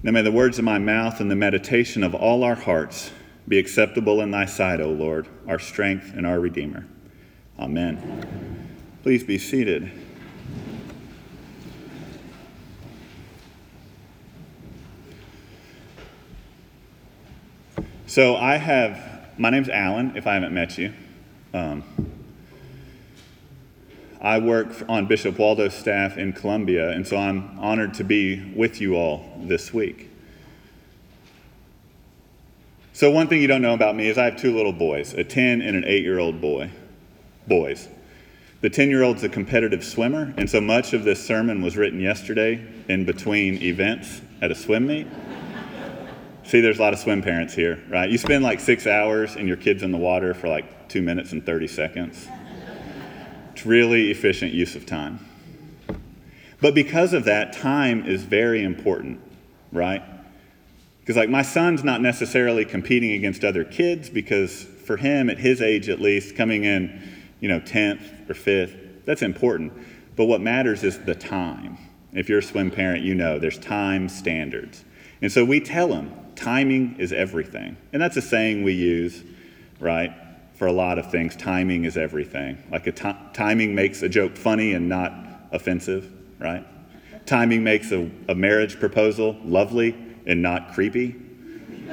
Now may the words of my mouth and the meditation of all our hearts be acceptable in thy sight, O Lord, our strength and our Redeemer. Amen. Please be seated. So I have, my name's Alan, if I haven't met you. Um, I work on Bishop Waldo's staff in Columbia, and so I'm honored to be with you all this week. So, one thing you don't know about me is I have two little boys, a 10 and an 8 year old boy. Boys. The 10 year old's a competitive swimmer, and so much of this sermon was written yesterday in between events at a swim meet. See, there's a lot of swim parents here, right? You spend like six hours and your kid's in the water for like two minutes and 30 seconds. It's really efficient use of time. But because of that, time is very important, right? Because, like, my son's not necessarily competing against other kids because for him, at his age at least, coming in, you know, 10th or 5th, that's important. But what matters is the time. If you're a swim parent, you know there's time standards. And so we tell him timing is everything. And that's a saying we use, right? For a lot of things, timing is everything. Like a t- timing makes a joke funny and not offensive, right? Timing makes a, a marriage proposal lovely and not creepy.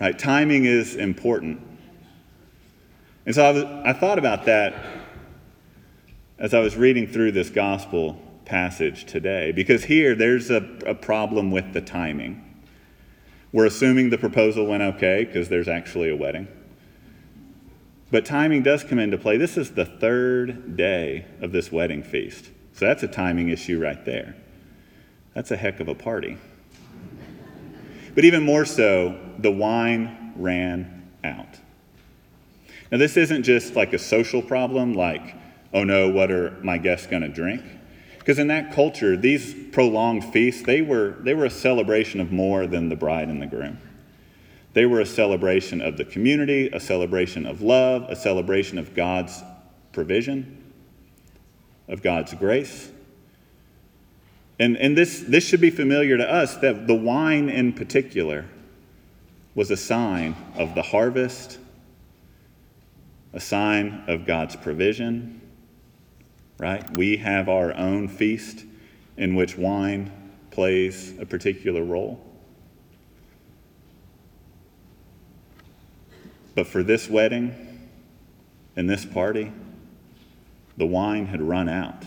right? Timing is important. And so I, was, I thought about that as I was reading through this gospel passage today, because here there's a, a problem with the timing. We're assuming the proposal went okay because there's actually a wedding. But timing does come into play. This is the third day of this wedding feast. So that's a timing issue right there. That's a heck of a party. But even more so, the wine ran out. Now, this isn't just like a social problem, like, oh no, what are my guests going to drink? Because in that culture, these prolonged feasts, they were, they were a celebration of more than the bride and the groom. They were a celebration of the community, a celebration of love, a celebration of God's provision, of God's grace. And, and this, this should be familiar to us that the wine in particular was a sign of the harvest, a sign of God's provision, right? We have our own feast in which wine plays a particular role. But for this wedding and this party, the wine had run out.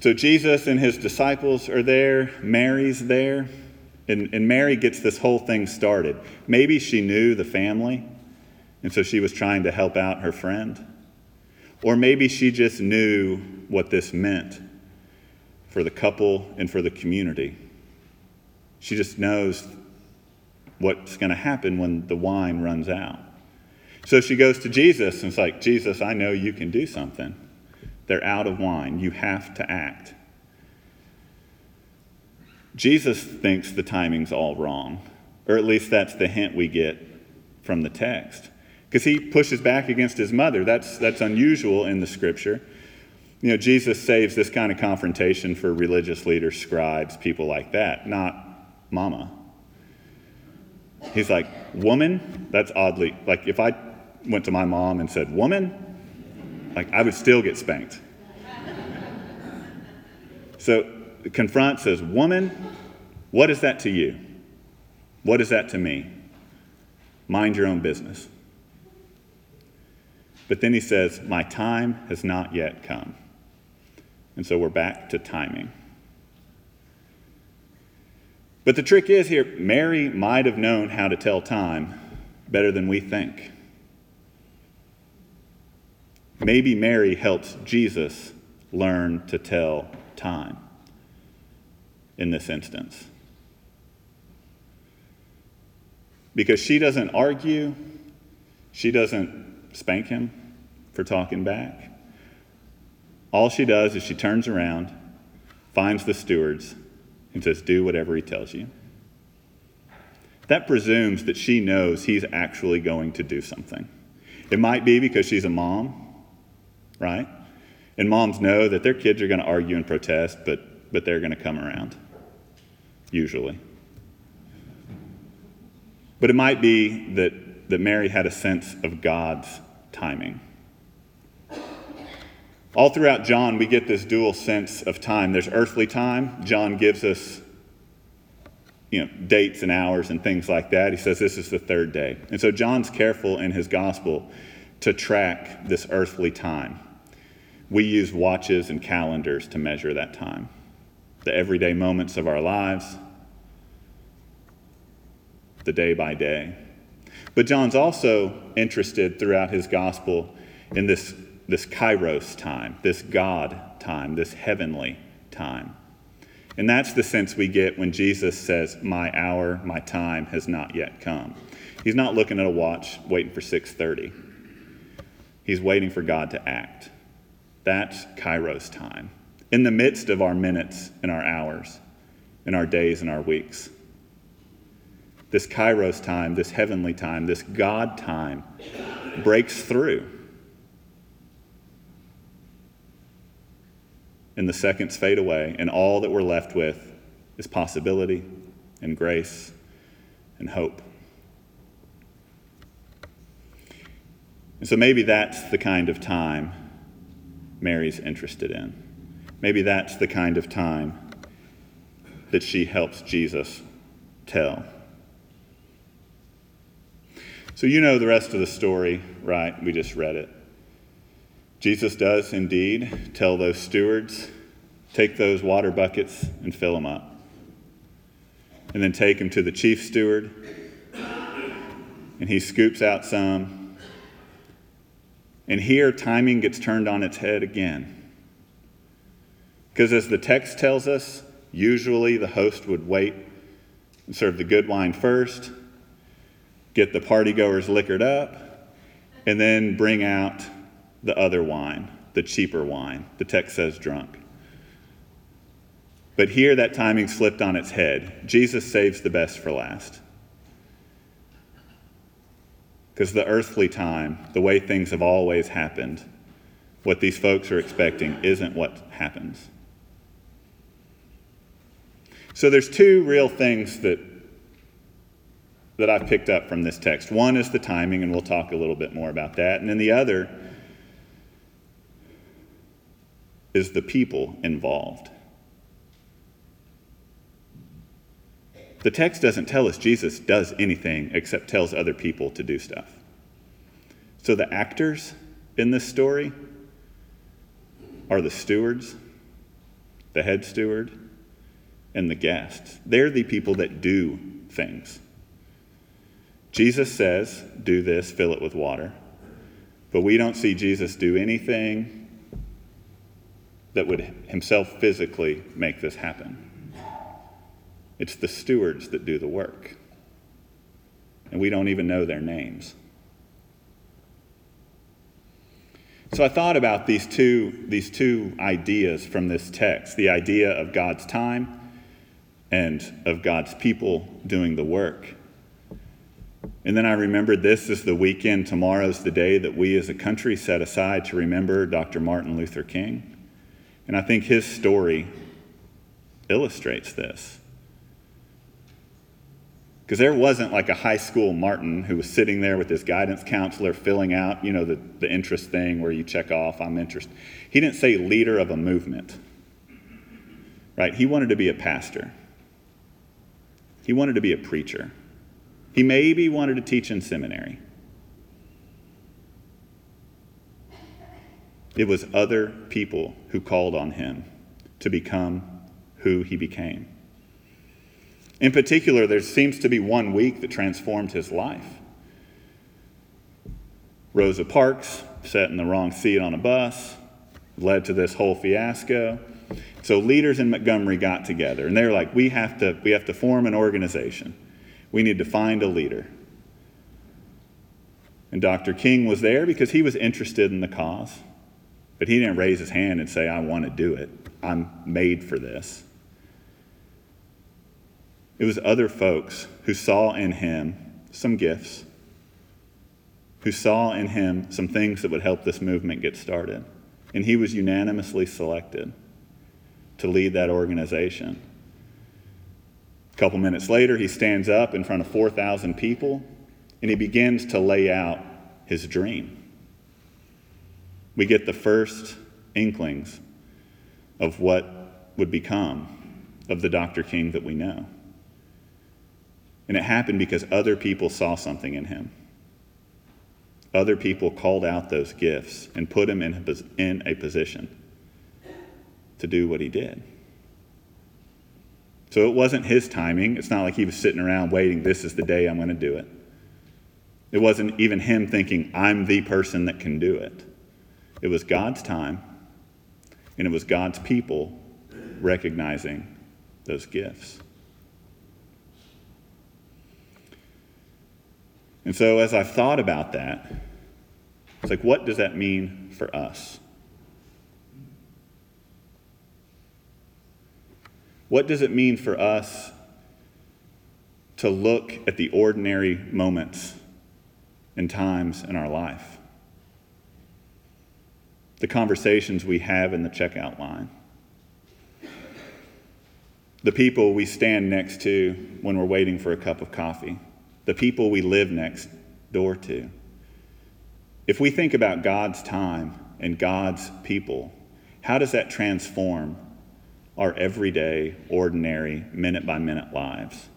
So Jesus and his disciples are there, Mary's there, and, and Mary gets this whole thing started. Maybe she knew the family. And so she was trying to help out her friend. Or maybe she just knew what this meant for the couple and for the community. She just knows what's going to happen when the wine runs out. So she goes to Jesus and it's like, Jesus, I know you can do something. They're out of wine. You have to act. Jesus thinks the timing's all wrong, or at least that's the hint we get from the text because he pushes back against his mother. That's, that's unusual in the scripture. You know, Jesus saves this kind of confrontation for religious leaders, scribes, people like that, not mama. He's like, woman? That's oddly, like if I went to my mom and said, woman, like I would still get spanked. so confront says, woman, what is that to you? What is that to me? Mind your own business. But then he says, My time has not yet come. And so we're back to timing. But the trick is here, Mary might have known how to tell time better than we think. Maybe Mary helps Jesus learn to tell time in this instance. Because she doesn't argue, she doesn't spank him, for talking back. All she does is she turns around, finds the stewards, and says, Do whatever he tells you. That presumes that she knows he's actually going to do something. It might be because she's a mom, right? And moms know that their kids are going to argue and protest, but, but they're going to come around, usually. But it might be that, that Mary had a sense of God's timing. All throughout John, we get this dual sense of time. There's earthly time. John gives us you know, dates and hours and things like that. He says this is the third day. And so John's careful in his gospel to track this earthly time. We use watches and calendars to measure that time, the everyday moments of our lives, the day by day. But John's also interested throughout his gospel in this, this kairos time, this God time, this heavenly time. And that's the sense we get when Jesus says, My hour, my time has not yet come. He's not looking at a watch waiting for 6:30. He's waiting for God to act. That's Kairos time. In the midst of our minutes and our hours, in our days and our weeks. This Kairos time, this heavenly time, this God time breaks through. And the seconds fade away, and all that we're left with is possibility and grace and hope. And so maybe that's the kind of time Mary's interested in. Maybe that's the kind of time that she helps Jesus tell. So, you know the rest of the story, right? We just read it. Jesus does indeed tell those stewards take those water buckets and fill them up. And then take them to the chief steward, and he scoops out some. And here, timing gets turned on its head again. Because as the text tells us, usually the host would wait and serve the good wine first, get the partygoers liquored up, and then bring out the other wine, the cheaper wine. The text says drunk. But here that timing slipped on its head. Jesus saves the best for last. Because the earthly time, the way things have always happened, what these folks are expecting isn't what happens. So there's two real things that that I've picked up from this text. One is the timing, and we'll talk a little bit more about that. And then the other is the people involved. The text doesn't tell us Jesus does anything except tells other people to do stuff. So the actors in this story are the stewards, the head steward, and the guests. They're the people that do things. Jesus says, Do this, fill it with water. But we don't see Jesus do anything that would himself physically make this happen. It's the stewards that do the work. And we don't even know their names. So I thought about these two, these two ideas from this text the idea of God's time and of God's people doing the work. And then I remembered this is the weekend, tomorrow's the day that we as a country set aside to remember Dr. Martin Luther King. And I think his story illustrates this. Because there wasn't like a high school Martin who was sitting there with his guidance counselor filling out, you know, the, the interest thing where you check off, I'm interested. He didn't say leader of a movement, right? He wanted to be a pastor, he wanted to be a preacher. He maybe wanted to teach in seminary. It was other people who called on him to become who he became. In particular, there seems to be one week that transformed his life. Rosa Parks sat in the wrong seat on a bus, led to this whole fiasco. So leaders in Montgomery got together and they're like, we have to, we have to form an organization. We need to find a leader. And Dr. King was there because he was interested in the cause. But he didn't raise his hand and say, I want to do it. I'm made for this. It was other folks who saw in him some gifts, who saw in him some things that would help this movement get started. and he was unanimously selected to lead that organization. A couple minutes later, he stands up in front of 4,000 people and he begins to lay out his dream. We get the first inklings of what would become of the Dr. King that we know. And it happened because other people saw something in him. Other people called out those gifts and put him in a, in a position to do what he did. So it wasn't his timing. It's not like he was sitting around waiting, this is the day I'm going to do it. It wasn't even him thinking, I'm the person that can do it. It was God's time, and it was God's people recognizing those gifts. And so, as I've thought about that, it's like, what does that mean for us? What does it mean for us to look at the ordinary moments and times in our life? The conversations we have in the checkout line, the people we stand next to when we're waiting for a cup of coffee, the people we live next door to. If we think about God's time and God's people, how does that transform our everyday, ordinary, minute by minute lives?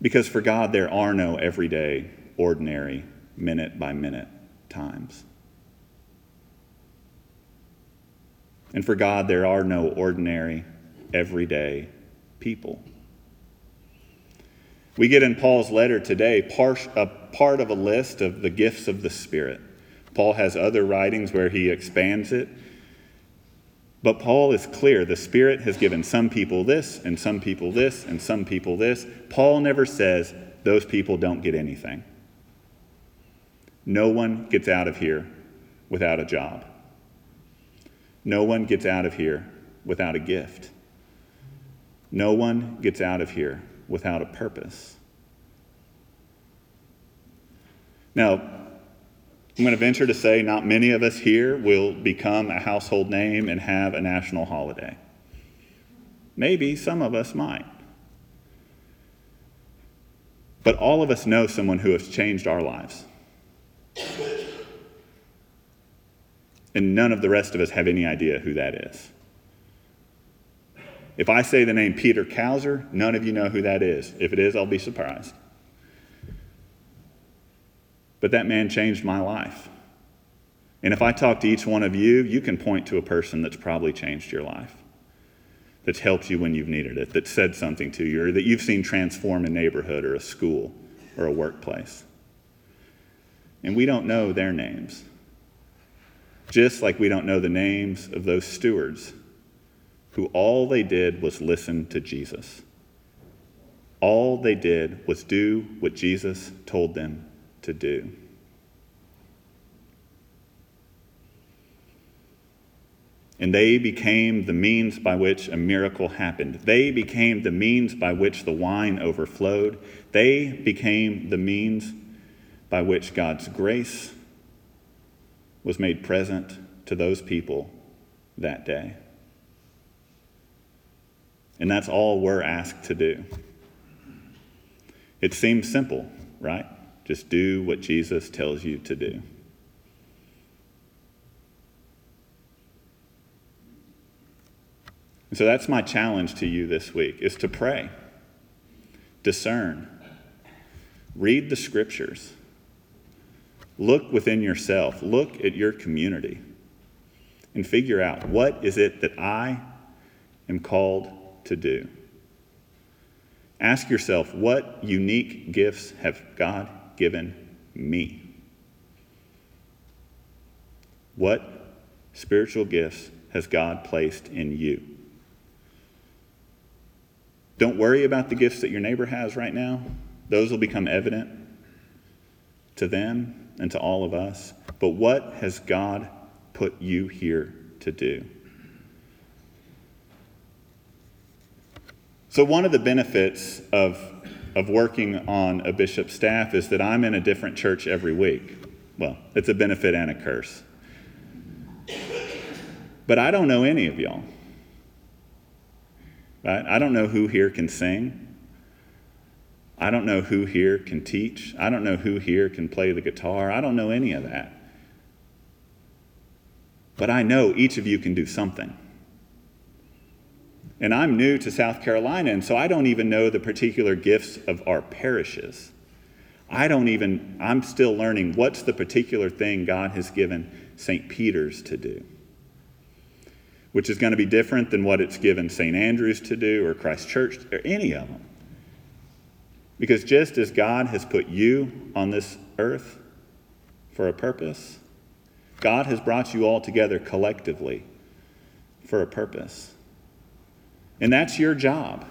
Because for God, there are no everyday, ordinary, minute by minute times. And for God, there are no ordinary, everyday people. We get in Paul's letter today part, a part of a list of the gifts of the Spirit. Paul has other writings where he expands it. But Paul is clear the Spirit has given some people this, and some people this, and some people this. Paul never says those people don't get anything. No one gets out of here without a job. No one gets out of here without a gift. No one gets out of here without a purpose. Now, I'm going to venture to say not many of us here will become a household name and have a national holiday. Maybe some of us might. But all of us know someone who has changed our lives. And none of the rest of us have any idea who that is. If I say the name Peter Kauser, none of you know who that is. If it is, I'll be surprised. But that man changed my life. And if I talk to each one of you, you can point to a person that's probably changed your life, that's helped you when you've needed it, that said something to you, or that you've seen transform a neighborhood or a school or a workplace. And we don't know their names, just like we don't know the names of those stewards who all they did was listen to Jesus. All they did was do what Jesus told them to do. And they became the means by which a miracle happened. They became the means by which the wine overflowed. They became the means by which God's grace was made present to those people that day. And that's all we're asked to do. It seems simple, right? Just do what Jesus tells you to do. And so that's my challenge to you this week is to pray, discern, read the scriptures, look within yourself, look at your community, and figure out what is it that I am called to do. Ask yourself, what unique gifts have God given me? What spiritual gifts has God placed in you? Don't worry about the gifts that your neighbor has right now. Those will become evident to them and to all of us. But what has God put you here to do? So, one of the benefits of of working on a bishop's staff is that I'm in a different church every week. Well, it's a benefit and a curse. But I don't know any of y'all. Right? I don't know who here can sing. I don't know who here can teach. I don't know who here can play the guitar. I don't know any of that. But I know each of you can do something. And I'm new to South Carolina, and so I don't even know the particular gifts of our parishes. I don't even, I'm still learning what's the particular thing God has given St. Peter's to do, which is going to be different than what it's given St. Andrew's to do or Christ Church or any of them. Because just as God has put you on this earth for a purpose, God has brought you all together collectively for a purpose. And that's your job.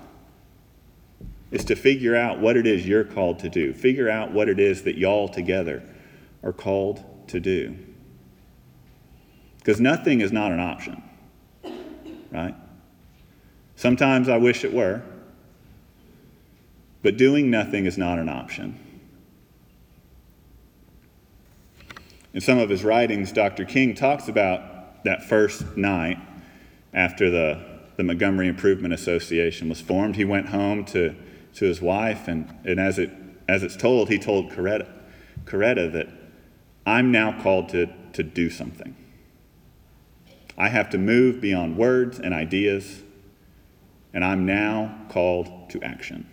Is to figure out what it is you're called to do. Figure out what it is that y'all together are called to do. Because nothing is not an option, right? Sometimes I wish it were, but doing nothing is not an option. In some of his writings, Dr. King talks about that first night after the the Montgomery Improvement Association was formed. He went home to, to his wife, and, and as, it, as it's told, he told Coretta, Coretta that I'm now called to, to do something. I have to move beyond words and ideas, and I'm now called to action.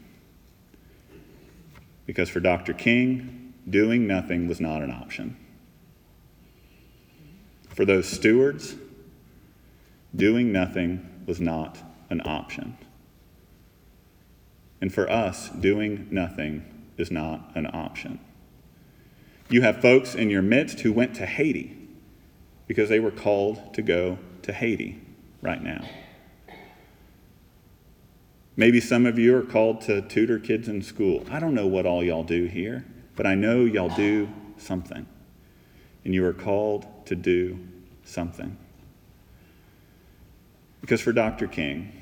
Because for Dr. King, doing nothing was not an option. For those stewards, doing nothing was not an option. And for us, doing nothing is not an option. You have folks in your midst who went to Haiti because they were called to go to Haiti right now. Maybe some of you are called to tutor kids in school. I don't know what all y'all do here, but I know y'all do something. And you are called to do something. Because for Dr. King,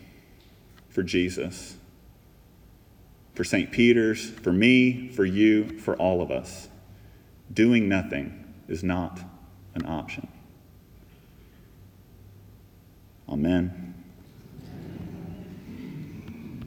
for Jesus, for St. Peter's, for me, for you, for all of us, doing nothing is not an option. Amen.